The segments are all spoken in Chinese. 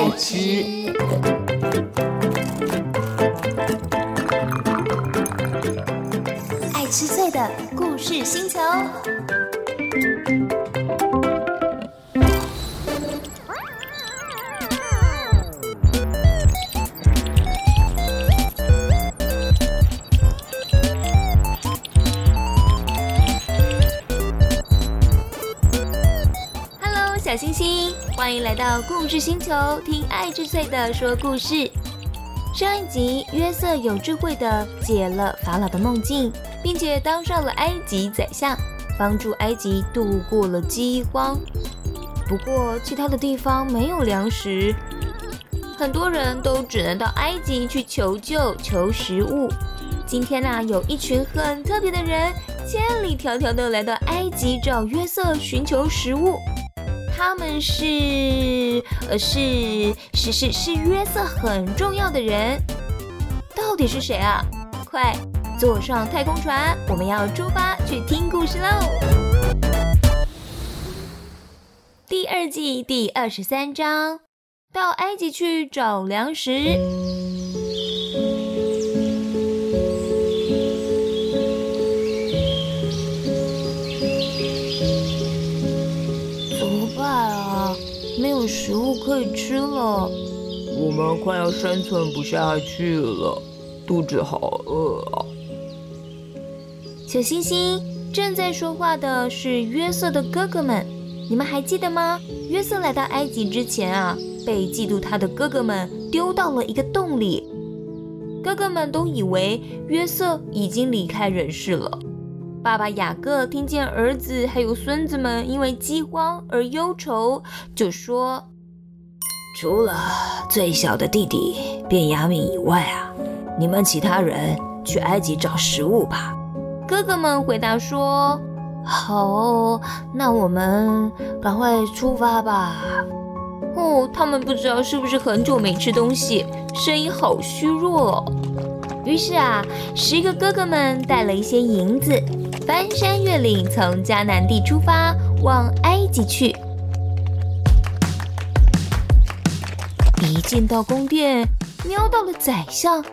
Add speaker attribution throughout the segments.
Speaker 1: 爱吃。爱吃脆的故事星球。小星星，欢迎来到故事星球，听爱之脆的说故事。上一集，约瑟有智慧的解了法老的梦境，并且当上了埃及宰相，帮助埃及度过了饥荒。不过，其他的地方没有粮食，很多人都只能到埃及去求救、求食物。今天啊，有一群很特别的人，千里迢迢的来到埃及找约瑟寻求食物。他们是，呃，是是是是约瑟很重要的人，到底是谁啊？快坐上太空船，我们要出发去听故事喽！第二季第二十三章，到埃及去找粮食。食物可以吃了。
Speaker 2: 我们快要生存不下去了，肚子好饿啊！
Speaker 1: 小星星正在说话的是约瑟的哥哥们，你们还记得吗？约瑟来到埃及之前啊，被嫉妒他的哥哥们丢到了一个洞里。哥哥们都以为约瑟已经离开人世了。爸爸雅各听见儿子还有孙子们因为饥荒而忧愁，就说：“
Speaker 3: 除了最小的弟弟便雅悯以外啊，你们其他人去埃及找食物吧。”
Speaker 1: 哥哥们回答说：“好，那我们赶快出发吧。”哦，他们不知道是不是很久没吃东西，声音好虚弱哦。于是啊，十个哥哥们带了一些银子，翻山越岭，从迦南地出发，往埃及去。一进到宫殿，瞄到了宰相，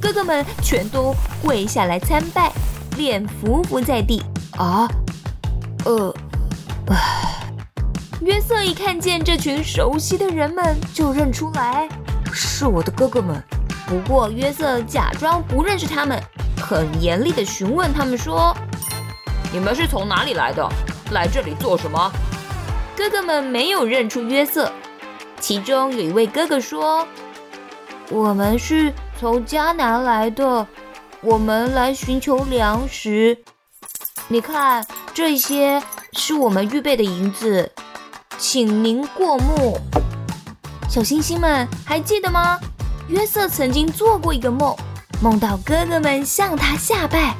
Speaker 1: 哥哥们全都跪下来参拜，脸伏伏在地。啊，呃，唉。约瑟一看见这群熟悉的人们，就认出来是我的哥哥们。不过约瑟假装不认识他们，很严厉地询问他们说：“
Speaker 2: 你们是从哪里来的？来这里做什么？”
Speaker 1: 哥哥们没有认出约瑟。其中有一位哥哥说：“我们是从迦南来的，我们来寻求粮食。你看，这些是我们预备的银子。”请您过目，小星星们还记得吗？约瑟曾经做过一个梦，梦到哥哥们向他下拜，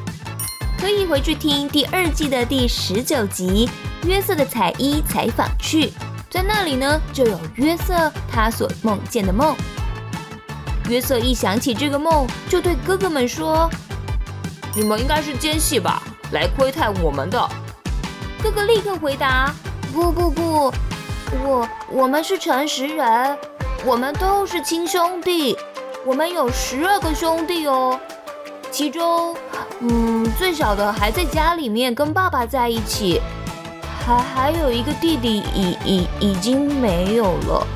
Speaker 1: 可以回去听第二季的第十九集《约瑟的彩衣采访去》，在那里呢就有约瑟他所梦见的梦。约瑟一想起这个梦，就对哥哥们说：“
Speaker 2: 你们应该是奸细吧，来窥探我们的。”
Speaker 1: 哥哥立刻回答：“不不不。”我我们是诚实人，我们都是亲兄弟，我们有十二个兄弟哦，其中，嗯，最小的还在家里面跟爸爸在一起，还还有一个弟弟已已已经没有了。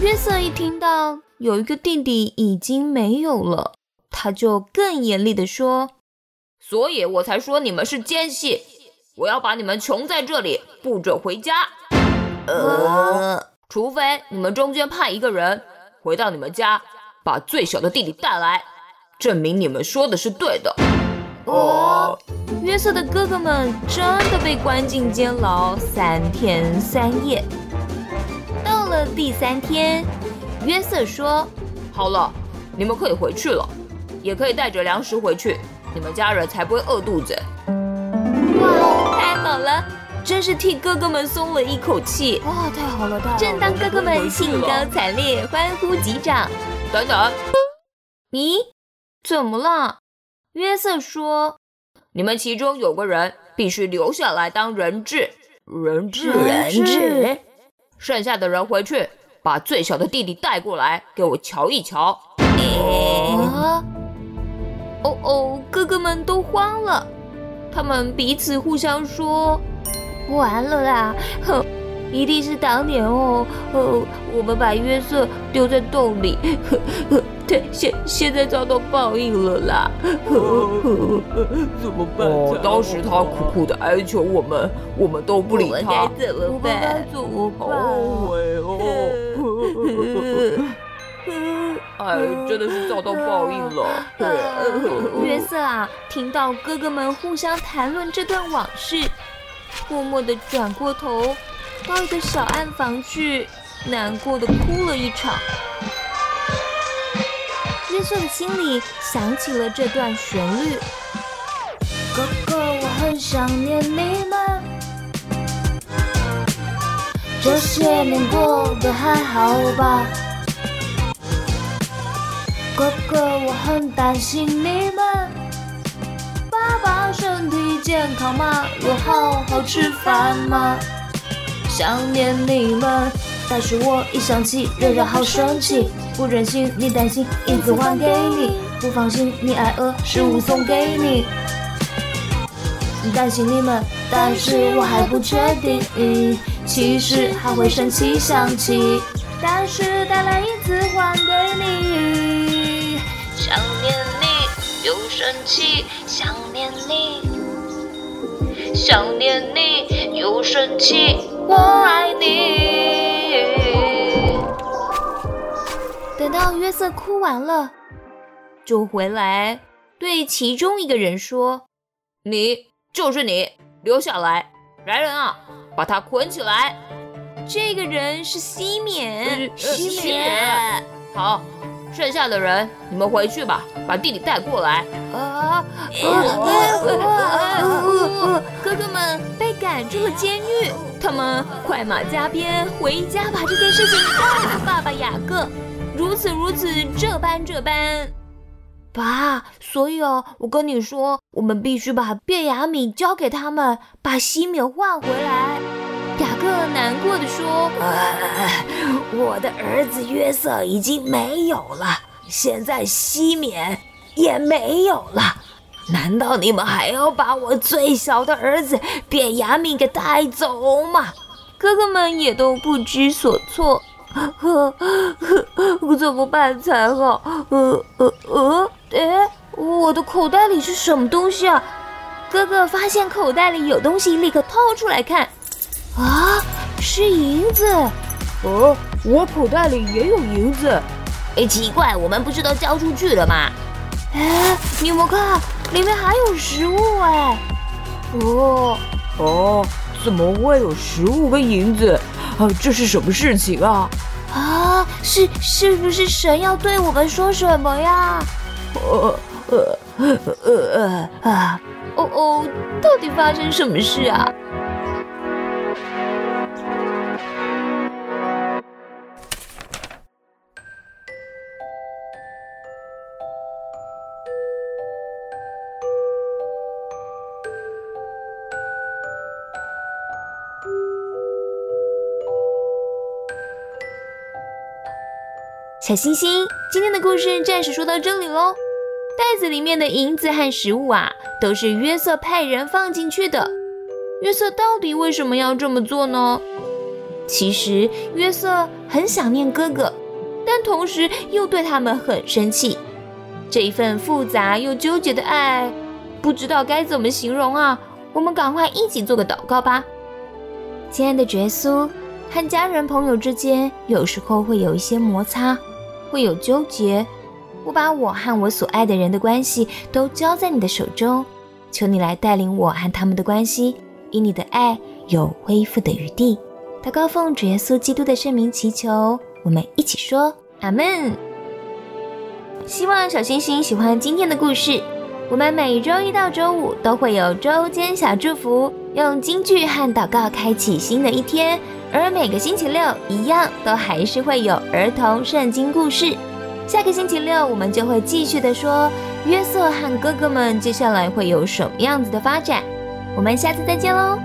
Speaker 1: 约瑟一听到有一个弟弟已经没有了，他就更严厉的说：“
Speaker 2: 所以我才说你们是奸细，我要把你们穷在这里，不准回家。”呃，除非你们中间派一个人回到你们家，把最小的弟弟带来，证明你们说的是对的。
Speaker 1: 哦，约瑟的哥哥们真的被关进监牢三天三夜。到了第三天，约瑟说：“
Speaker 2: 好了，你们可以回去了，也可以带着粮食回去，你们家人才不会饿肚子。”
Speaker 1: 哇，太好了！真是替哥哥们松了一口气！
Speaker 3: 哇，太好了，太好了！
Speaker 1: 正当哥哥们兴高采烈、欢呼击掌，
Speaker 2: 等等，
Speaker 1: 咦，怎么了？约瑟说：“
Speaker 2: 你们其中有个人必须留下来当人质，
Speaker 3: 人质，人质。
Speaker 2: 剩下的人回去，把最小的弟弟带过来，给我瞧一瞧。
Speaker 1: 啊！哦哦，哥哥们都慌了，他们彼此互相说：“完了啦！哼，一定是当年哦，呃，我们把约瑟丢在洞里，呵呵，对，现现在遭到报应了啦！
Speaker 4: 怎么办？
Speaker 2: 哦，当时他苦苦的哀求我们，我们都不理他。
Speaker 1: 该怎么办？怎么办？
Speaker 4: 后悔哦！
Speaker 2: 哎，真的是遭到报应了。
Speaker 1: 约瑟啊，听到哥哥们互相谈论这段往事，默默地转过头，到一个小暗房去，难过的哭了一场。约瑟的心里想起了这段旋律：哥哥，我很想念你们，这些年过得还好吧？哥哥，我很担心你们。爸爸身体健康吗？有好好吃饭吗？想念你们，但是我一想起仍然好生气。不忍心你担心，银子还给你；不放心你挨饿，食物送给你。担心你们，但是我还不确定。其实还会生气想起，但是带来银子还给你。想念你又生气，想念你，想念你又生气，我爱你。等到约瑟哭完了，就回来对其中一个人说：“
Speaker 2: 你就是你，留下来！来人啊，把他捆起来！”
Speaker 1: 这个人是西缅，
Speaker 2: 西缅。好。剩下的人，你们回去吧，把弟弟带过来。啊！
Speaker 1: 哥哥们被赶出了监狱，他们快马加鞭回家，把这件事情告诉爸爸雅各。如此如此，这般这般。爸，所以哦，我跟你说，我们必须把变雅米交给他们，把西米换回来。雅各难过的说：“
Speaker 3: 我的儿子约瑟已经没有了，现在西缅也没有了，难道你们还要把我最小的儿子卞雅敏给带走吗？”
Speaker 1: 哥哥们也都不知所措，呵 呵怎么办才好？呃呃呃，哎，我的口袋里是什么东西啊？哥哥发现口袋里有东西，立刻掏出来看。啊，是银子！
Speaker 4: 哦，我口袋里也有银子。
Speaker 3: 哎，奇怪，我们不是都交出去了吗？
Speaker 1: 哎，你们看，里面还有食物哎！
Speaker 4: 哦哦，怎么会有食物跟银子？啊，这是什么事情啊？
Speaker 1: 啊，是是不是神要对我们说什么呀？呃呃呃呃啊！哦哦，到底发生什么事啊？小星星，今天的故事暂时说到这里喽。袋子里面的银子和食物啊，都是约瑟派人放进去的。约瑟到底为什么要这么做呢？其实约瑟很想念哥哥，但同时又对他们很生气。这一份复杂又纠结的爱，不知道该怎么形容啊。我们赶快一起做个祷告吧。亲爱的耶稣，和家人朋友之间有时候会有一些摩擦。会有纠结，我把我和我所爱的人的关系都交在你的手中，求你来带领我和他们的关系，因你的爱有恢复的余地。祷告奉主耶稣基督的圣名祈求，我们一起说阿门。希望小星星喜欢今天的故事。我们每周一到周五都会有周间小祝福，用京剧和祷告开启新的一天。而每个星期六一样，都还是会有儿童圣经故事。下个星期六，我们就会继续的说约瑟和哥哥们接下来会有什么样子的发展。我们下次再见喽。